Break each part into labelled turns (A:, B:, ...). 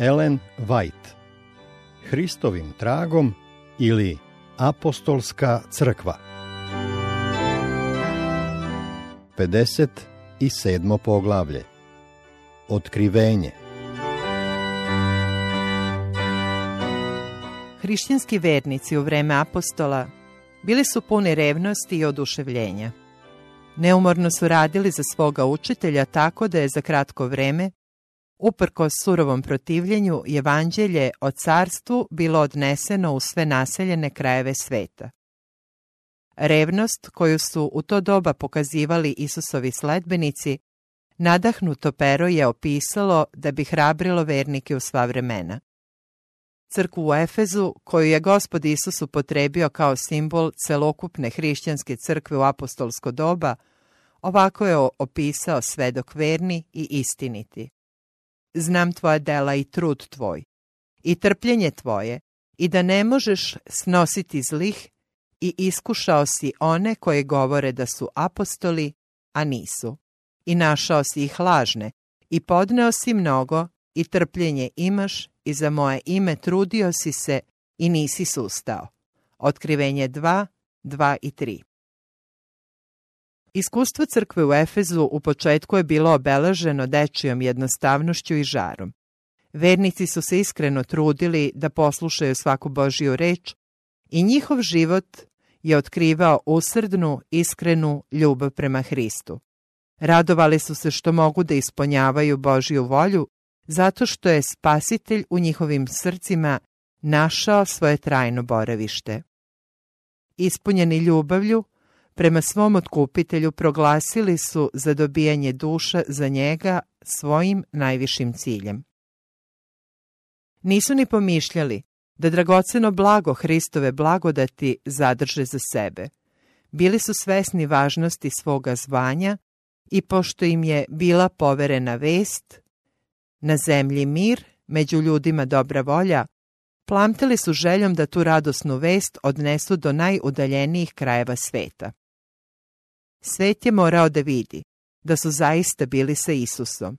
A: Ellen White Hristovim tragom ili Apostolska crkva 57. poglavlje Otkrivenje
B: Hrišćanski vernici u vreme apostola bili su puni revnosti i oduševljenja. Neumorno su radili za svoga učitelja tako da je za kratko vreme, uprkos surovom protivljenju, evanđelje o carstvu bilo odneseno u sve naseljene krajeve sveta. Revnost koju su u to doba pokazivali Isusovi sledbenici, nadahnuto pero je opisalo da bi hrabrilo vernike u sva vremena. Crkvu u Efezu, koju je gospod Isus upotrebio kao simbol celokupne hrišćanske crkve u apostolsko doba, ovako je opisao svedok verni i istiniti. Znam tvoja dela i trud tvoj, i trpljenje tvoje, i da ne možeš snositi zlih, i iskušao si one koje govore da su apostoli, a nisu. I našao si ih lažne, i podneo si mnogo, i trpljenje imaš, i za moje ime trudio si se i nisi sustao. Otkrivenje 2, 2 i 3 Iskustvo crkve u Efezu u početku je bilo obeleženo dečijom jednostavnošću i žarom. Vernici su se iskreno trudili da poslušaju svaku Božju reč i njihov život je otkrivao usrdnu, iskrenu ljubav prema Hristu. Radovali su se što mogu da ispunjavaju Božju volju zato što je spasitelj u njihovim srcima našao svoje trajno boravište. Ispunjeni ljubavlju, prema svom otkupitelju proglasili su za dobijanje duša za njega svojim najvišim ciljem. Nisu ni pomišljali da dragoceno blago Hristove blagodati zadrže za sebe. Bili su svesni važnosti svoga zvanja i pošto im je bila poverena vest, na zemlji mir, među ljudima dobra volja, plamtili su željom da tu radosnu vest odnesu do najudaljenijih krajeva sveta. Svet je morao da vidi da su zaista bili sa Isusom.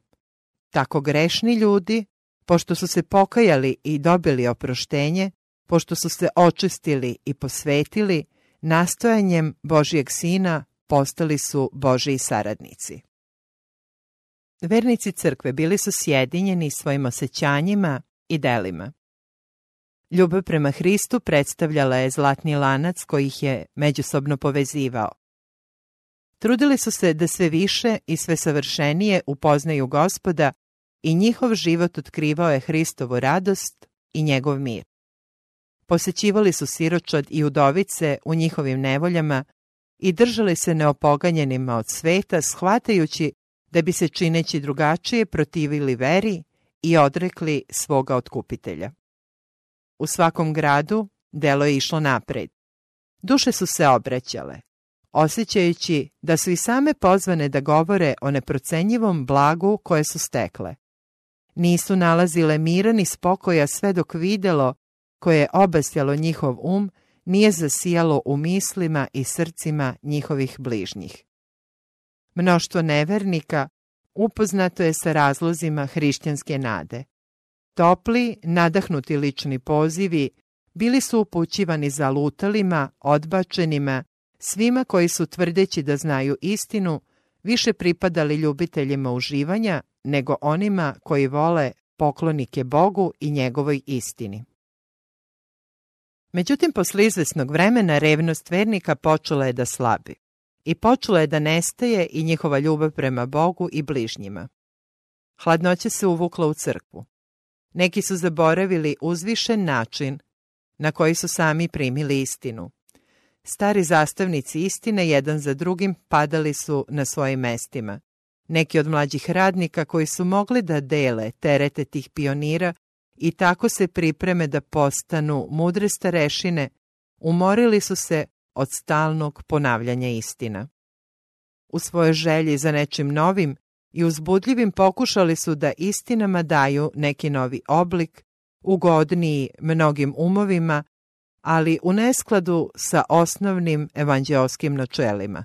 B: Tako grešni ljudi, pošto su se pokajali i dobili oproštenje, pošto su se očistili i posvetili, nastojanjem Božijeg Sina postali su Božiji saradnici. Vernici crkve bili su sjedinjeni svojim osjećanjima i delima. Ljubav prema Hristu predstavljala je zlatni lanac koji ih je međusobno povezivao. Trudili su se da sve više i sve savršenije upoznaju gospoda i njihov život otkrivao je Hristovu radost i njegov mir. Posećivali su siročad i udovice u njihovim nevoljama i držali se neopoganjenima od sveta, shvatajući da bi se čineći drugačije protivili veri i odrekli svoga otkupitelja. U svakom gradu delo je išlo napred. Duše su se obraćale, osjećajući da su i same pozvane da govore o neprocenjivom blagu koje su stekle. Nisu nalazile mira ni spokoja sve dok videlo koje je obasjalo njihov um nije zasijalo u mislima i srcima njihovih bližnjih. Mnoštvo nevernika upoznato je sa razlozima hrišćanske nade. Topli, nadahnuti lični pozivi bili su upućivani za lutalima, odbačenima, svima koji su tvrdeći da znaju istinu, više pripadali ljubiteljima uživanja nego onima koji vole poklonike Bogu i njegovoj istini. Međutim, posle izvesnog vremena revnost vernika počela je da slabi i počela je da nestaje i njihova ljubav prema Bogu i bližnjima. Hladnoća se uvukla u crkvu. Neki su zaboravili uzvišen način na koji su sami primili istinu. Stari zastavnici istine jedan za drugim padali su na svojim mestima. Neki od mlađih radnika koji su mogli da dele terete tih pionira i tako se pripreme da postanu mudre starešine, umorili su se od stalnog ponavljanja istina. U svojoj želji za nečim novim i uzbudljivim pokušali su da istinama daju neki novi oblik, ugodniji mnogim umovima, ali u neskladu sa osnovnim evanđeoskim načelima.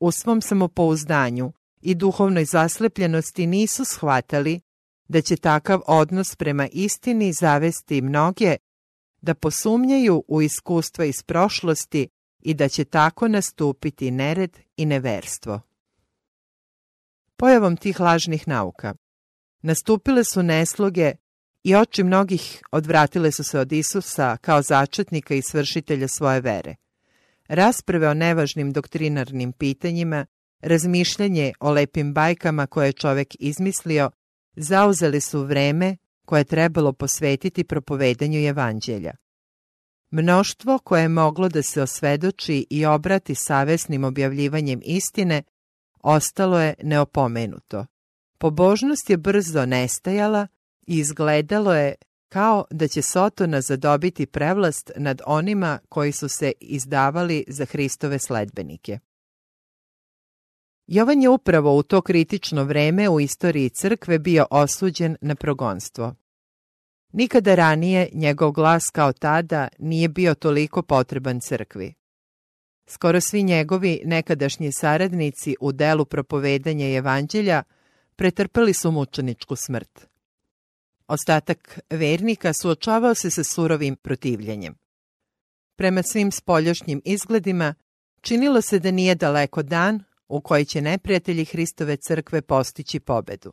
B: U svom samopouzdanju i duhovnoj zaslepljenosti nisu shvatali da će takav odnos prema istini zavesti mnoge da posumnjaju u iskustva iz prošlosti i da će tako nastupiti nered i neverstvo. Pojavom tih lažnih nauka nastupile su nesloge i oči mnogih odvratile su se od Isusa kao začetnika i svršitelja svoje vere. Rasprave o nevažnim doktrinarnim pitanjima, razmišljanje o lepim bajkama koje je čovek izmislio, zauzeli su vreme koje je trebalo posvetiti propovedanju evanđelja. Mnoštvo koje je moglo da se osvedoči i obrati savesnim objavljivanjem istine, ostalo je neopomenuto. Pobožnost je brzo nestajala i izgledalo je kao da će Sotona zadobiti prevlast nad onima koji su se izdavali za Hristove sledbenike. Jovan je upravo u to kritično vreme u istoriji crkve bio osuđen na progonstvo. Nikada ranije njegov glas kao tada nije bio toliko potreban crkvi. Skoro svi njegovi nekadašnji saradnici u delu propovedanja evanđelja pretrpeli su mučeničku smrt. Ostatak vernika suočavao se sa surovim protivljenjem. Prema svim spoljašnjim izgledima, činilo se da nije daleko dan u koji će neprijatelji Hristove crkve postići pobedu.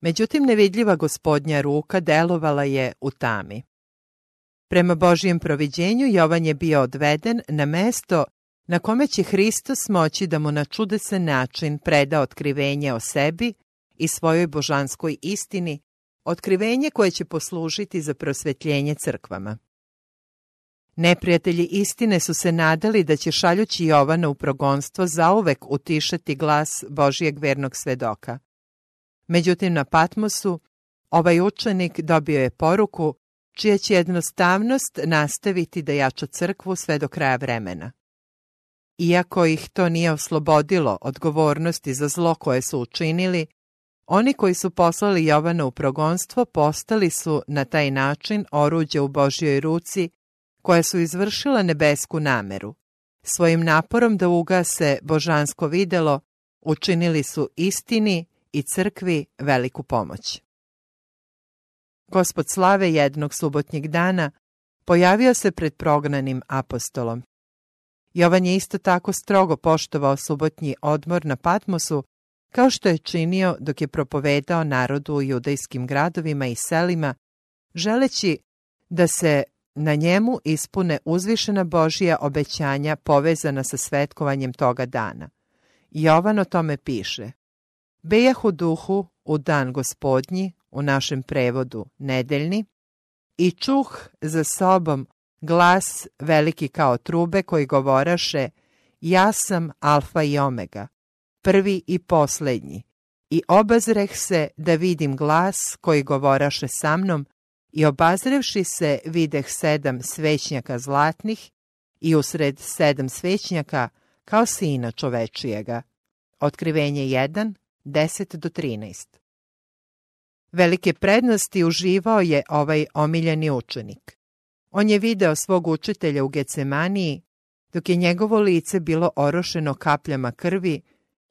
B: Međutim, nevidljiva gospodnja ruka delovala je u tami. Prema Božijem proviđenju Jovan je bio odveden na mesto na kome će Hristos moći da mu na čudesan način preda otkrivenje o sebi i svojoj božanskoj istini, otkrivenje koje će poslužiti za prosvetljenje crkvama. Neprijatelji istine su se nadali da će šaljući Jovana u progonstvo zauvek utišati glas Božijeg vernog svedoka. Međutim, na Patmosu ovaj učenik dobio je poruku čija će jednostavnost nastaviti da jača crkvu sve do kraja vremena. Iako ih to nije oslobodilo odgovornosti za zlo koje su učinili, oni koji su poslali Jovana u progonstvo postali su na taj način oruđe u Božjoj ruci koja su izvršila nebesku nameru. Svojim naporom da ugase božansko videlo učinili su istini i crkvi veliku pomoć. Gospod slave jednog subotnjeg dana pojavio se pred prognanim apostolom. Jovan je isto tako strogo poštovao subotnji odmor na Patmosu, kao što je činio dok je propovedao narodu u judejskim gradovima i selima, želeći da se na njemu ispune uzvišena Božija obećanja povezana sa svetkovanjem toga dana. Jovan o tome piše. Bejah u duhu u dan gospodnji, u našem prevodu nedeljni, i čuh za sobom glas veliki kao trube koji govoraše Ja sam alfa i omega, prvi i poslednji, i obazreh se da vidim glas koji govoraše sa mnom i obazrevši se videh sedam svećnjaka zlatnih i usred sedam svećnjaka kao sina čovečijega. Otkrivenje 1, 10 do 13. Velike prednosti uživao je ovaj omiljeni učenik. On je video svog učitelja u Gecemaniji, dok je njegovo lice bilo orošeno kapljama krvi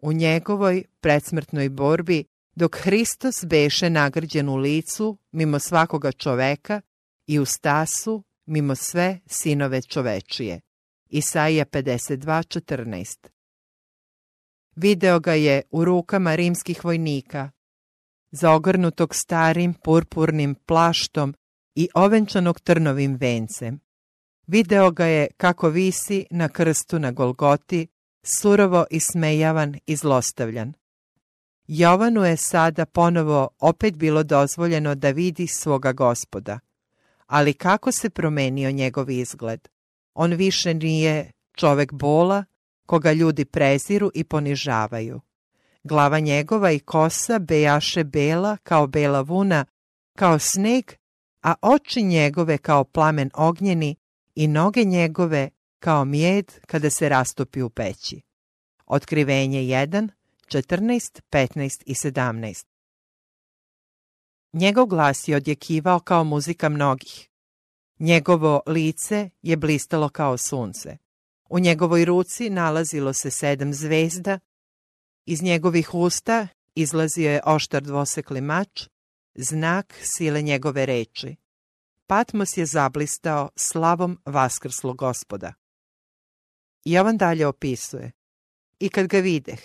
B: u njegovoj predsmrtnoj borbi, dok Hristos beše nagrđen u licu mimo svakoga čoveka i u stasu mimo sve sinove čovečije. Isaija 52.14 Video ga je u rukama rimskih vojnika, zaogrnutog starim purpurnim plaštom i ovenčanog trnovim vencem. Video ga je kako visi na krstu na Golgoti, surovo ismejavan i zlostavljan. Jovanu je sada ponovo opet bilo dozvoljeno da vidi svoga gospoda. Ali kako se promenio njegov izgled? On više nije čovek bola, koga ljudi preziru i ponižavaju. Glava njegova i kosa bejaše bela kao bela vuna, kao sneg, a oči njegove kao plamen ognjeni i noge njegove kao mjed kada se rastopi u peći. Otkrivenje 1, 14, 15 i 17 Njegov glas je odjekivao kao muzika mnogih. Njegovo lice je blistalo kao sunce. U njegovoj ruci nalazilo se sedam zvezda, iz njegovih usta izlazio je oštar dvosekli mač, znak sile njegove reči. Patmos je zablistao slavom vaskrslog gospoda. Jovan dalje opisuje. I kad ga videh,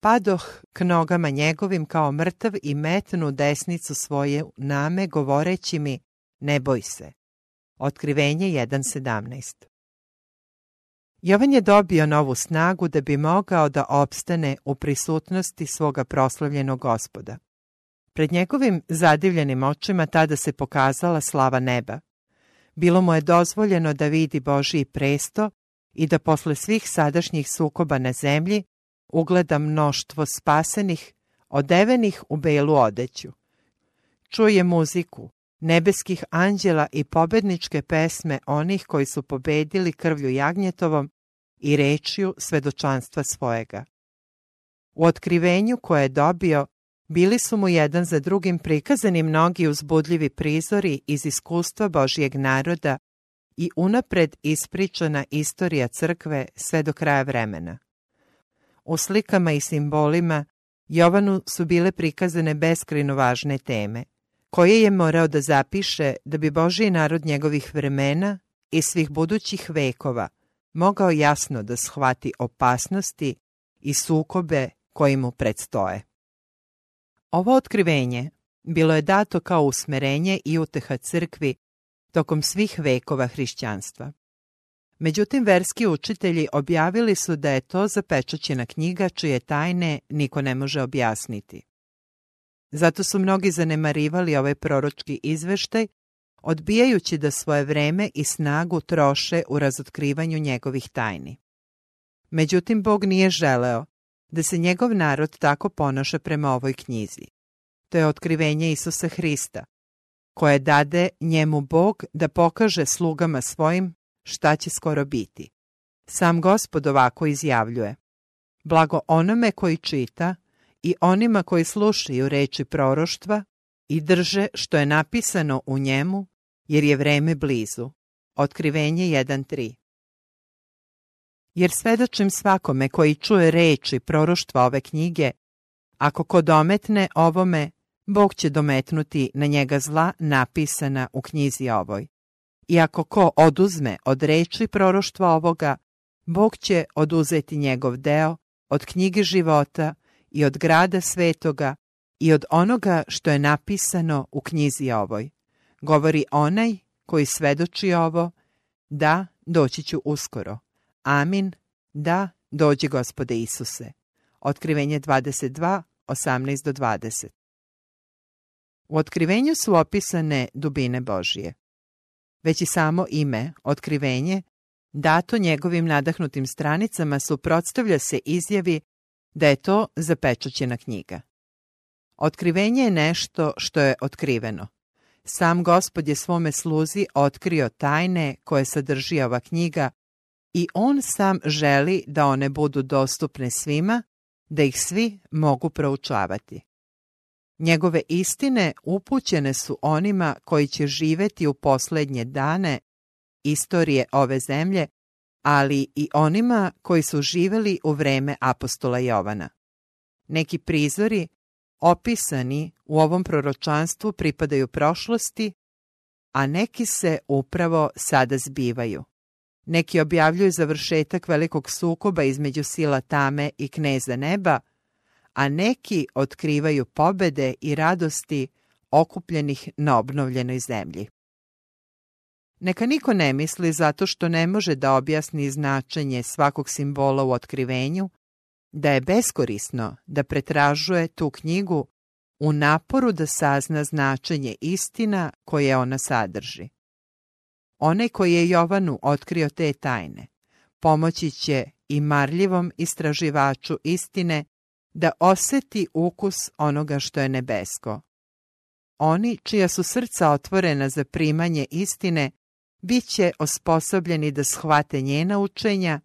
B: padoh k nogama njegovim kao mrtav i metnu desnicu svoje name govoreći mi, ne boj se. Otkrivenje 1.17 Jovan je dobio novu snagu da bi mogao da opstane u prisutnosti svoga proslavljenog gospoda. Pred njegovim zadivljenim očima tada se pokazala slava neba. Bilo mu je dozvoljeno da vidi Božiji presto i da posle svih sadašnjih sukoba na zemlji ugleda mnoštvo spasenih, odevenih u belu odeću. Čuje muziku, nebeskih anđela i pobedničke pesme onih koji su pobedili krvlju jagnjetovom i rečju svedočanstva svojega. U otkrivenju koje je dobio, bili su mu jedan za drugim prikazani mnogi uzbudljivi prizori iz iskustva Božijeg naroda i unapred ispričana istorija crkve sve do kraja vremena. U slikama i simbolima Jovanu su bile prikazane beskrajno važne teme, koje je morao da zapiše da bi Božiji narod njegovih vremena i svih budućih vekova mogao jasno da shvati opasnosti i sukobe koji mu predstoje. Ovo otkrivenje bilo je dato kao usmerenje i uteha crkvi tokom svih vekova hrišćanstva. Međutim, verski učitelji objavili su da je to zapečaćena knjiga čije tajne niko ne može objasniti. Zato su mnogi zanemarivali ovaj proročki izveštaj, odbijajući da svoje vreme i snagu troše u razotkrivanju njegovih tajni. Međutim, Bog nije želeo da se njegov narod tako ponaša prema ovoj knjizi. To je otkrivenje Isusa Hrista, koje dade njemu Bog da pokaže slugama svojim šta će skoro biti. Sam gospod ovako izjavljuje. Blago onome koji čita i onima koji slušaju reči proroštva i drže što je napisano u njemu, jer je vreme blizu. Otkrivenje 1.3 Jer svedočim svakome koji čuje reči proroštva ove knjige, ako ko dometne ovome, Bog će dometnuti na njega zla napisana u knjizi ovoj. I ako ko oduzme od reči proroštva ovoga, Bog će oduzeti njegov deo od knjige života i od grada svetoga i od onoga što je napisano u knjizi ovoj. Govori onaj koji svedoči ovo, da, doći ću uskoro. Amin, da, dođi gospode Isuse. Otkrivenje 22, 18 do 20. U otkrivenju su opisane dubine Božije. Već i samo ime, otkrivenje, dato njegovim nadahnutim stranicama suprotstavlja se izjavi da je to zapečaćena knjiga. Otkrivenje je nešto što je otkriveno. Sam gospod je svome sluzi otkrio tajne koje sadrži ova knjiga i on sam želi da one budu dostupne svima, da ih svi mogu proučavati. Njegove istine upućene su onima koji će živeti u posljednje dane istorije ove zemlje, ali i onima koji su živeli u vreme apostola Jovana. Neki prizori opisani u ovom proročanstvu pripadaju prošlosti, a neki se upravo sada zbivaju. Neki objavljuju završetak velikog sukoba između sila tame i kneza neba, a neki otkrivaju pobede i radosti okupljenih na obnovljenoj zemlji. Neka niko ne misli zato što ne može da objasni značenje svakog simbola u otkrivenju, da je beskorisno da pretražuje tu knjigu u naporu da sazna značenje istina koje ona sadrži. Onaj koji je Jovanu otkrio te tajne, pomoći će i marljivom istraživaču istine da oseti ukus onoga što je nebesko. Oni čija su srca otvorena za primanje istine, bit će osposobljeni da shvate njena učenja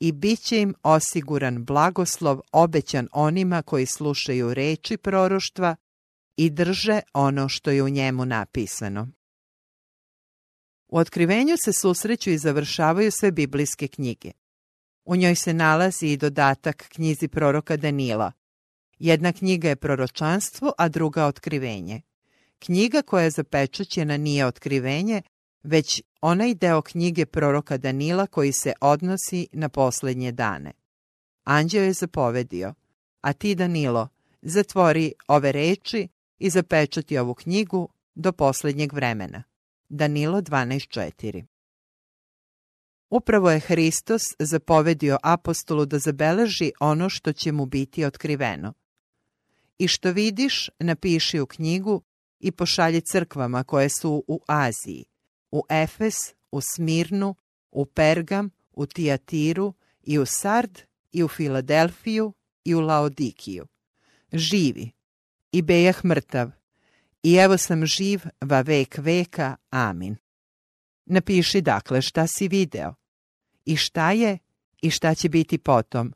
B: i bit će im osiguran blagoslov obećan onima koji slušaju reči proroštva i drže ono što je u njemu napisano. U otkrivenju se susreću i završavaju sve biblijske knjige. U njoj se nalazi i dodatak knjizi proroka Danila. Jedna knjiga je proročanstvo, a druga otkrivenje. Knjiga koja je zapečaćena nije otkrivenje, već onaj deo knjige proroka Danila koji se odnosi na posljednje dane. Anđeo je zapovedio, a ti Danilo, zatvori ove reči i zapečati ovu knjigu do posljednjeg vremena. Danilo 12.4 Upravo je Hristos zapovedio apostolu da zabeleži ono što će mu biti otkriveno. I što vidiš, napiši u knjigu i pošalji crkvama koje su u Aziji, u Efes, u Smirnu, u Pergam, u Tijatiru i u Sard i u Filadelfiju i u Laodikiju. Živi i bejah mrtav i evo sam živ va vek veka. Amin. Napiši dakle šta si video i šta je i šta će biti potom.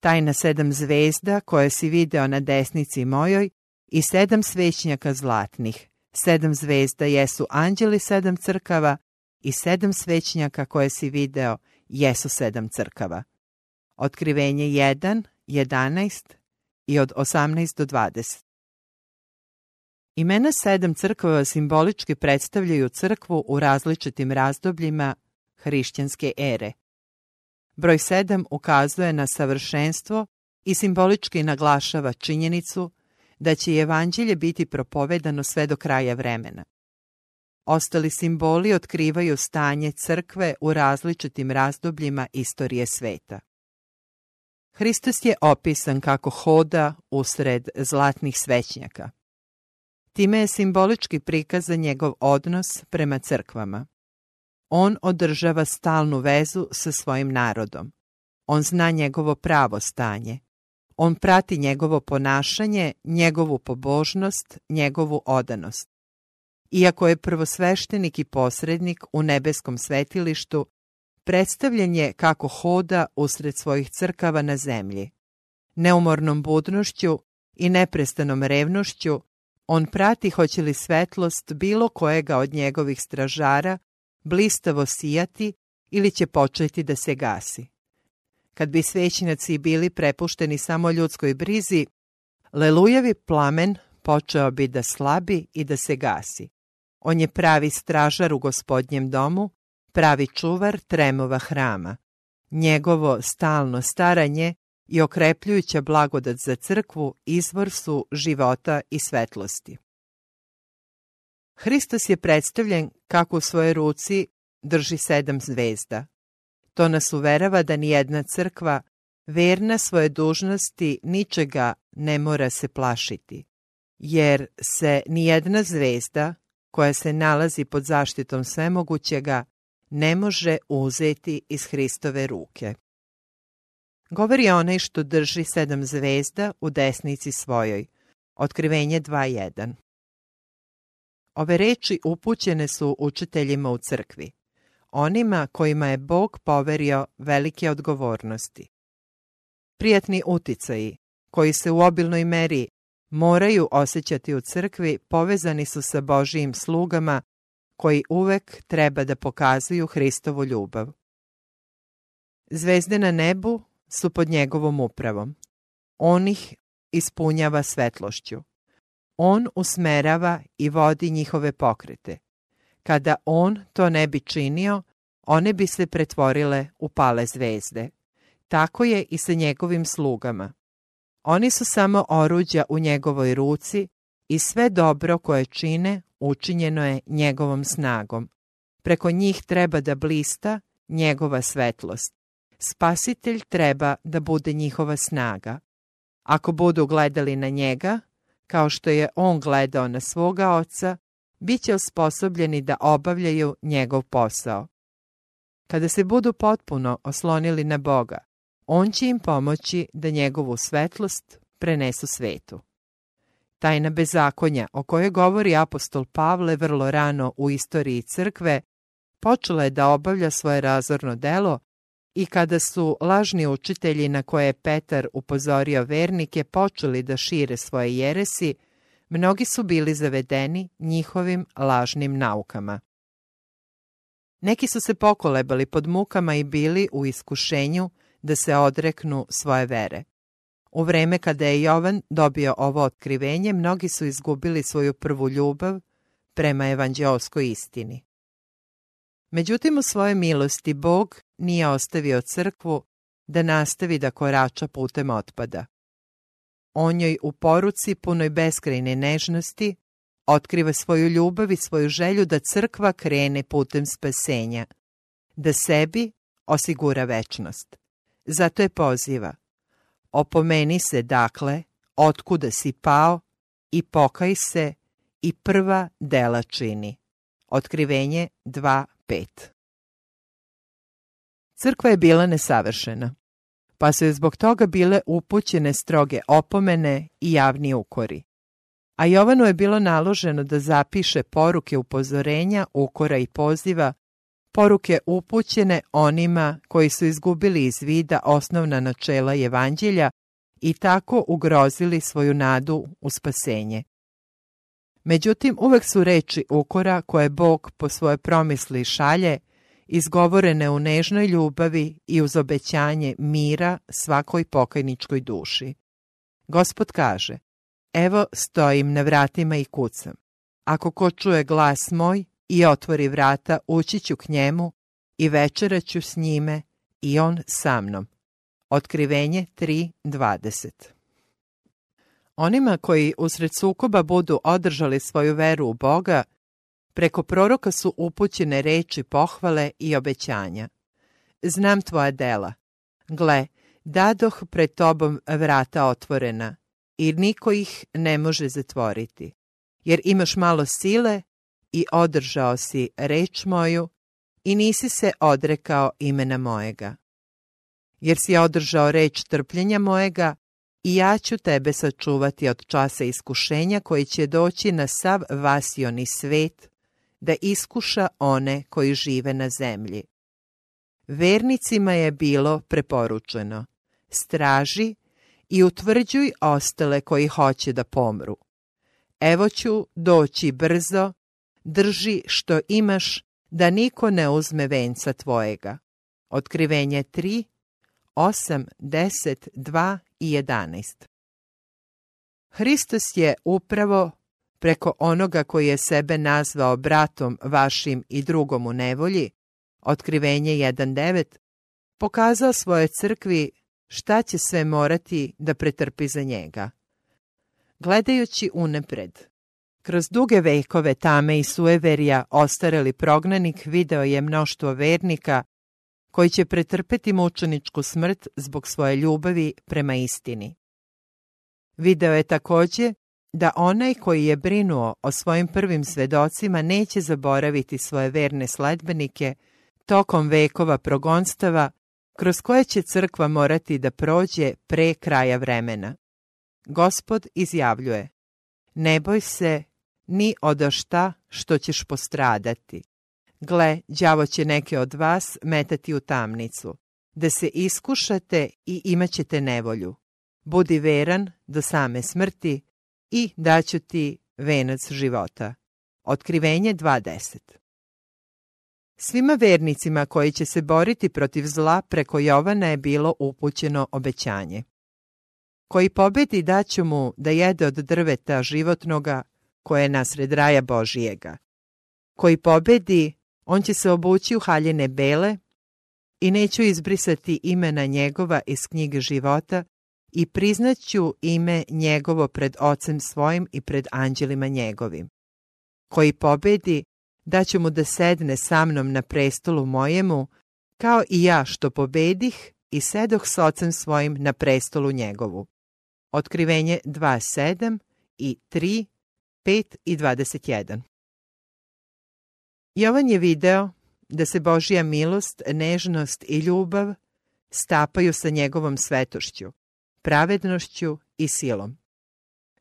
B: Tajna sedam zvezda koje si video na desnici mojoj i sedam svećnjaka zlatnih. Sedam zvezda jesu anđeli sedam crkava i sedam svećnjaka koje si video jesu sedam crkava. Otkrivenje 1, 11 i od 18 do 20. Imena sedam crkava simbolički predstavljaju crkvu u različitim razdobljima hrišćanske ere. Broj sedam ukazuje na savršenstvo i simbolički naglašava činjenicu da će evanđelje biti propovedano sve do kraja vremena. Ostali simboli otkrivaju stanje crkve u različitim razdobljima istorije sveta. Hristos je opisan kako hoda usred zlatnih svećnjaka. Time je simbolički prikazan njegov odnos prema crkvama. On održava stalnu vezu sa svojim narodom. On zna njegovo pravo stanje. On prati njegovo ponašanje, njegovu pobožnost, njegovu odanost. Iako je prvosveštenik i posrednik u nebeskom svetilištu, predstavljen je kako hoda usred svojih crkava na zemlji. Neumornom budnošću i neprestanom revnošću on prati hoće li svetlost bilo kojega od njegovih stražara blistavo sijati ili će početi da se gasi. Kad bi svećnjaci bili prepušteni samo ljudskoj brizi, Lelujevi plamen počeo bi da slabi i da se gasi. On je pravi stražar u gospodnjem domu, pravi čuvar tremova hrama. Njegovo stalno staranje i okrepljujuća blagodat za crkvu izvor su života i svetlosti. Hristos je predstavljen kako u svojoj ruci drži sedam zvezda. To nas uverava da nijedna crkva, verna svoje dužnosti, ničega ne mora se plašiti, jer se nijedna zvezda, koja se nalazi pod zaštitom svemogućega, ne može uzeti iz Hristove ruke. Govori onaj što drži sedam zvezda u desnici svojoj. Otkrivenje 2.1 Ove reči upućene su učiteljima u crkvi, onima kojima je Bog poverio velike odgovornosti. Prijatni uticaji, koji se u obilnoj meri moraju osjećati u crkvi, povezani su sa Božijim slugama koji uvek treba da pokazuju Hristovu ljubav. Zvezde na nebu su pod njegovom upravom. On ih ispunjava svetlošću. On usmerava i vodi njihove pokrete. Kada on to ne bi činio, one bi se pretvorile u pale zvezde. Tako je i sa njegovim slugama. Oni su samo oruđa u njegovoj ruci i sve dobro koje čine učinjeno je njegovom snagom. Preko njih treba da blista njegova svetlost. Spasitelj treba da bude njihova snaga. Ako budu gledali na njega, kao što je on gledao na svoga oca, bit će osposobljeni da obavljaju njegov posao. Kada se budu potpuno oslonili na Boga, on će im pomoći da njegovu svetlost prenesu svetu. Tajna bezakonja o kojoj govori apostol Pavle vrlo rano u istoriji crkve, počela je da obavlja svoje razorno delo i kada su lažni učitelji na koje je Petar upozorio vernike počeli da šire svoje jeresi, mnogi su bili zavedeni njihovim lažnim naukama. Neki su se pokolebali pod mukama i bili u iskušenju da se odreknu svoje vere. U vreme kada je Jovan dobio ovo otkrivenje, mnogi su izgubili svoju prvu ljubav, prema evanđeoskoj istini. Međutim, u svojoj milosti Bog nije ostavio crkvu da nastavi da korača putem otpada. On joj u poruci punoj beskrajne nežnosti otkriva svoju ljubav i svoju želju da crkva krene putem spasenja, da sebi osigura večnost. Zato je poziva. Opomeni se, dakle, otkuda si pao i pokaj se i prva dela čini. Otkrivenje 2.5 Crkva je bila nesavršena, pa su je zbog toga bile upućene stroge opomene i javni ukori. A Jovanu je bilo naloženo da zapiše poruke upozorenja, ukora i poziva, poruke upućene onima koji su izgubili iz vida osnovna načela evanđelja i tako ugrozili svoju nadu u spasenje. Međutim, uvek su reči ukora koje Bog po svoje promisli šalje, izgovorene u nežnoj ljubavi i uz obećanje mira svakoj pokajničkoj duši. Gospod kaže, evo stojim na vratima i kucam. Ako ko čuje glas moj i otvori vrata, ući ću k njemu i večera ću s njime i on sa mnom. Otkrivenje 3.20 Onima koji usred sukoba budu održali svoju veru u Boga, preko proroka su upućene reči pohvale i obećanja. Znam tvoja dela. Gle, dadoh pred tobom vrata otvorena, i niko ih ne može zatvoriti. Jer imaš malo sile i održao si reč moju i nisi se odrekao imena mojega. Jer si održao reč trpljenja mojega i ja ću tebe sačuvati od časa iskušenja koji će doći na sav vasioni svet, da iskuša one koji žive na zemlji. Vernicima je bilo preporučeno, straži i utvrđuj ostale koji hoće da pomru. Evo ću doći brzo, drži što imaš, da niko ne uzme venca tvojega. Otkrivenje 3, 8, 10, 2 i 11 Hristos je upravo preko onoga koji je sebe nazvao bratom vašim i drugom u nevolji, otkrivenje 1.9, pokazao svoje crkvi šta će sve morati da pretrpi za njega. Gledajući unapred, kroz duge vekove tame i sueverija ostareli prognanik video je mnoštvo vernika koji će pretrpeti mučeničku smrt zbog svoje ljubavi prema istini. Video je također da onaj koji je brinuo o svojim prvim svedocima neće zaboraviti svoje verne sledbenike tokom vekova progonstava kroz koje će crkva morati da prođe pre kraja vremena. Gospod izjavljuje, ne boj se ni od šta što ćeš postradati. Gle, đavo će neke od vas metati u tamnicu, da se iskušate i imat ćete nevolju. Budi veran do same smrti i daću ti venac života. Otkrivenje 2.10 Svima vernicima koji će se boriti protiv zla preko Jovana je bilo upućeno obećanje. Koji pobedi daću mu da jede od drveta životnoga koje je nasred raja Božijega. Koji pobedi, on će se obući u haljene bele i neću izbrisati imena njegova iz knjige života i priznaću ime njegovo pred ocem svojim i pred anđelima njegovim. Koji pobedi, daću mu da sedne sa mnom na prestolu mojemu, kao i ja što pobedih i sedoh s ocem svojim na prestolu njegovu. Otkrivenje 2.7 i 3, 5 i 21 Jovan je video da se Božja milost, nežnost i ljubav stapaju sa njegovom svetošću, pravednošću i silom.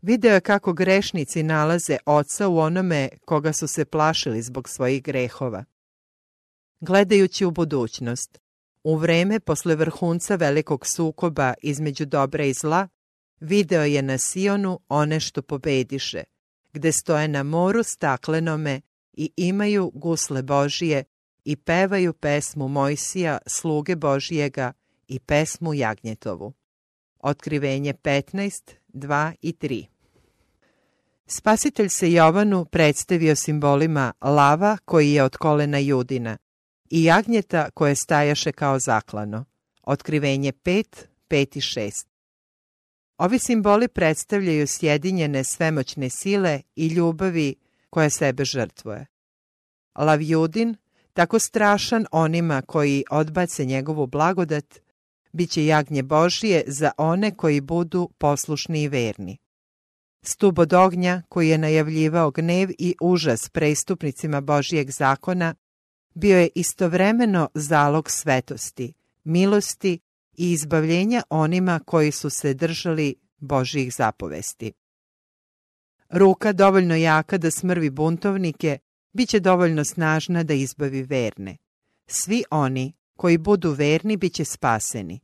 B: Video je kako grešnici nalaze oca u onome koga su se plašili zbog svojih grehova. Gledajući u budućnost, u vreme posle vrhunca velikog sukoba između dobra i zla, video je na Sionu one što pobediše, gde stoje na moru staklenome i imaju gusle Božije i pevaju pesmu Mojsija, sluge Božijega i pesmu Jagnjetovu. Otkrivenje 15, 2 i 3 Spasitelj se Jovanu predstavio simbolima lava koji je od kolena Judina i jagnjeta koje stajaše kao zaklano. Otkrivenje 5, 5 i 6. Ovi simboli predstavljaju sjedinjene svemoćne sile i ljubavi koja sebe žrtvuje. Lav Judin, tako strašan onima koji odbace njegovu blagodat, bit će jagnje Božije za one koji budu poslušni i verni. Stub od ognja koji je najavljivao gnev i užas prestupnicima Božijeg zakona bio je istovremeno zalog svetosti, milosti i izbavljenja onima koji su se držali Božijih zapovesti. Ruka dovoljno jaka da smrvi buntovnike, bit će dovoljno snažna da izbavi verne. Svi oni koji budu verni bit će spaseni.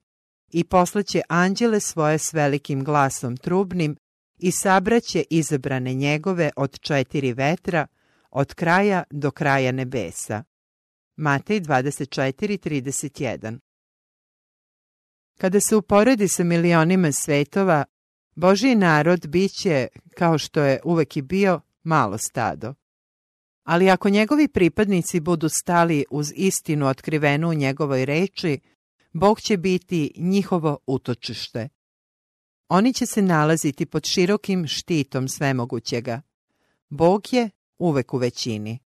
B: I poslaće anđele svoje s velikim glasom trubnim i sabraće izabrane njegove od četiri vetra, od kraja do kraja nebesa. Matej 24.31 Kada se uporedi sa milionima svetova, Božji narod biće, kao što je uvek i bio, malo stado. Ali ako njegovi pripadnici budu stali uz istinu otkrivenu u njegovoj reči, Bog će biti njihovo utočište. Oni će se nalaziti pod širokim štitom svemogućega. Bog je uvek u većini.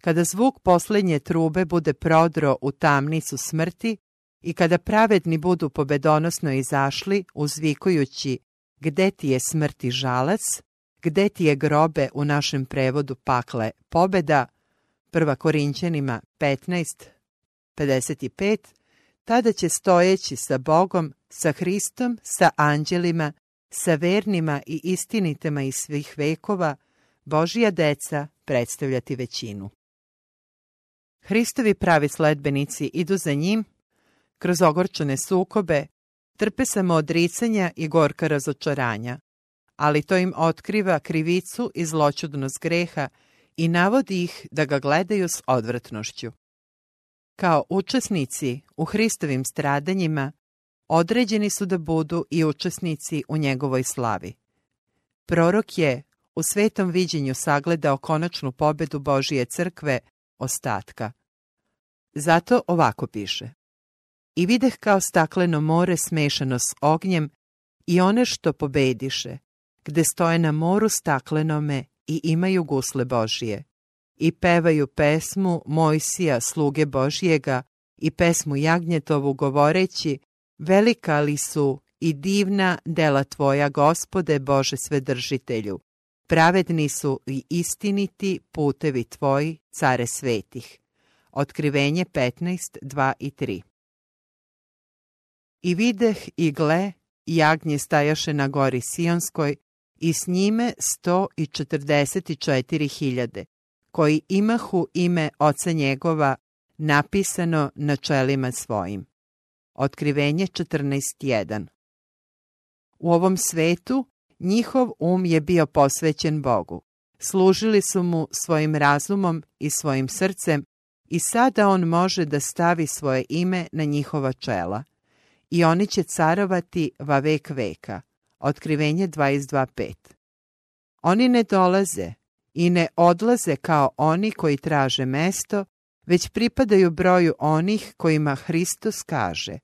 B: Kada zvuk posljednje trube bude prodro u tamnicu smrti i kada pravedni budu pobedonosno izašli uzvikujući gde ti je smrti žalac, gde ti je grobe u našem prevodu pakle pobeda, prva Korinćanima 15, 55, tada će stojeći sa Bogom, sa Hristom, sa anđelima, sa vernima i istinitama iz svih vekova, Božija deca predstavljati većinu. Hristovi pravi sledbenici idu za njim, kroz ogorčene sukobe, trpe samo odricanja i gorka razočaranja, ali to im otkriva krivicu i zloćudnost greha i navodi ih da ga gledaju s odvratnošću. Kao učesnici u Hristovim stradanjima određeni su da budu i učesnici u njegovoj slavi. Prorok je u svetom viđenju sagledao konačnu pobedu Božije crkve ostatka. Zato ovako piše. I videh kao stakleno more smešano s ognjem i one što pobediše, gde stoje na moru staklenome i imaju gusle Božije. I pevaju pesmu Mojsija, sluge Božijega, i pesmu Jagnjetovu govoreći, velika li su i divna dela Tvoja, Gospode Bože Svedržitelju. Pravedni su i istiniti putevi Tvoji, care svetih. Otkrivenje 15, 2 i 3 I videh i gle, jagnje stajaše na gori Sionskoj i s njime sto i četrdeset četiri hiljade, koji imahu ime oca njegova napisano na čelima svojim. Otkrivenje 14.1 U ovom svetu njihov um je bio posvećen Bogu. Služili su mu svojim razumom i svojim srcem i sada on može da stavi svoje ime na njihova čela. I oni će carovati va vek veka. Otkrivenje 22.5 Oni ne dolaze i ne odlaze kao oni koji traže mesto, već pripadaju broju onih kojima Hristos kaže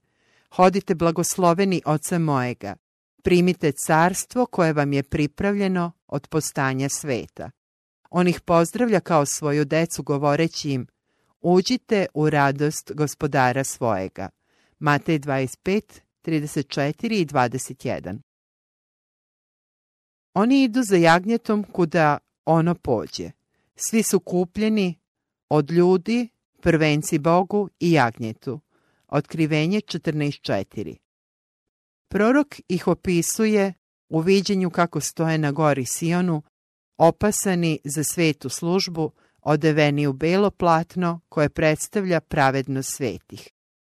B: Hodite blagosloveni oca mojega, primite carstvo koje vam je pripravljeno od postanja sveta. On ih pozdravlja kao svoju decu govoreći im Uđite u radost gospodara svojega. Matej 25, 34 i 21 Oni idu za jagnjetom kuda ono pođe. Svi su kupljeni od ljudi, prvenci Bogu i jagnjetu. Otkrivenje 14.4 Prorok ih opisuje u viđenju kako stoje na gori Sionu, opasani za svetu službu, odeveni u belo platno koje predstavlja pravednost svetih.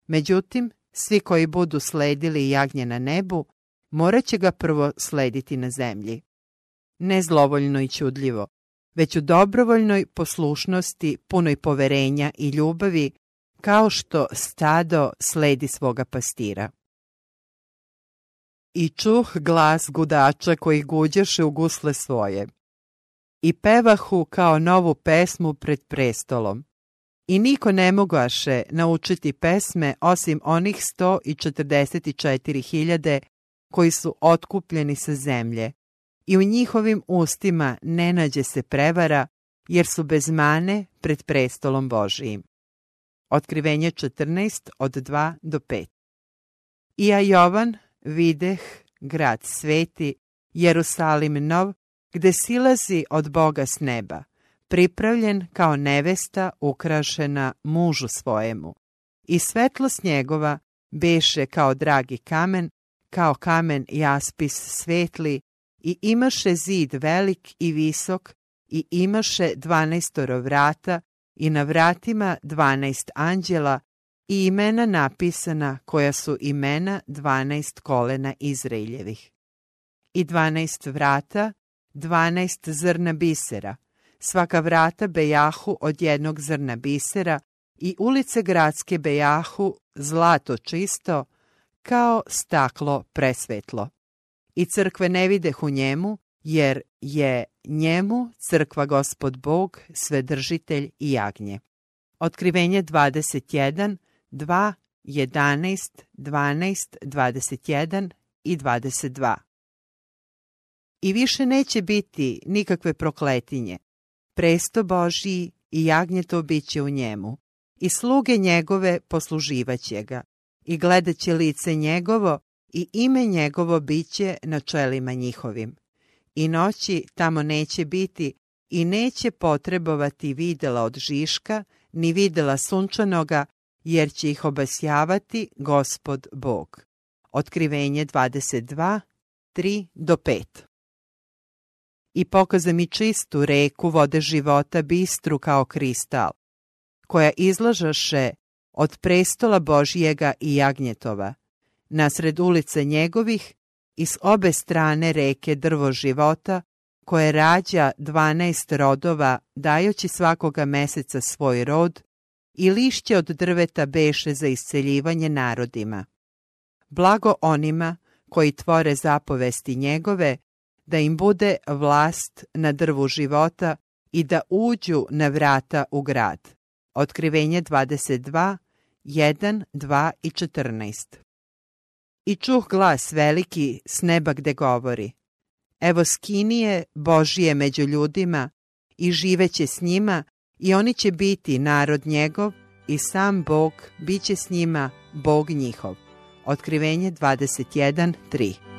B: Međutim, svi koji budu sledili jagnje na nebu, morat će ga prvo slediti na zemlji. Ne zlovoljno i čudljivo, već u dobrovoljnoj poslušnosti, punoj poverenja i ljubavi, kao što stado sledi svoga pastira. I čuh glas gudača koji guđaše u gusle svoje. i pevahu kao novu pesmu pred prestolom. I niko ne mogaše naučiti pesme osim onih 144.000 koji su otkupljeni sa zemlje. I u njihovim ustima ne nađe se prevara, jer su bez mane pred prestolom Božijim. Otkrivenje 14 od 2 do 5. I ja Jovan videh grad sveti, Jerusalim nov, gde silazi od Boga s neba, pripravljen kao nevesta ukrašena mužu svojemu. I svetlost njegova beše kao dragi kamen, kao kamen jaspis svetli, i imaše zid velik i visok, i imaše dvanaestoro vrata, i na vratima dvanaest anđela, i imena napisana koja su imena dvanaest kolena Izraeljevih. I dvanaest vrata, dvanaest zrna bisera, svaka vrata bejahu od jednog zrna bisera i ulice gradske bejahu zlato čisto, kao staklo presvetlo. I crkve ne videh u njemu, jer je njemu crkva gospod Bog, svedržitelj i jagnje. Otkrivenje 21, 2, 11, 12, 21 i 22. I više neće biti nikakve prokletinje. Presto Božiji i jagnjeto biće u njemu. I sluge njegove posluživaće ga. I gledat će lice njegovo i ime njegovo biće na čelima njihovim. I noći tamo neće biti i neće potrebovati videla od Žiška, ni videla sunčanoga, jer će ih obasjavati gospod Bog. Otkrivenje 22, 3 do 5 I pokaza mi čistu reku vode života bistru kao kristal, koja izlažaše od prestola Božijega i Jagnjetova, nasred ulice njegovih i s obe strane reke drvo života, koje rađa dvanaest rodova, dajući svakoga meseca svoj rod, i lišće od drveta beše za isceljivanje narodima. Blago onima koji tvore zapovesti njegove, da im bude vlast na drvu života i da uđu na vrata u grad. Otkrivenje 22, 1, 2 i 14 I čuh glas veliki s neba gde govori Evo skinije Božije među ljudima i živeće s njima i oni će biti narod njegov i sam Bog bit će s njima Bog njihov. Otkrivenje 21.3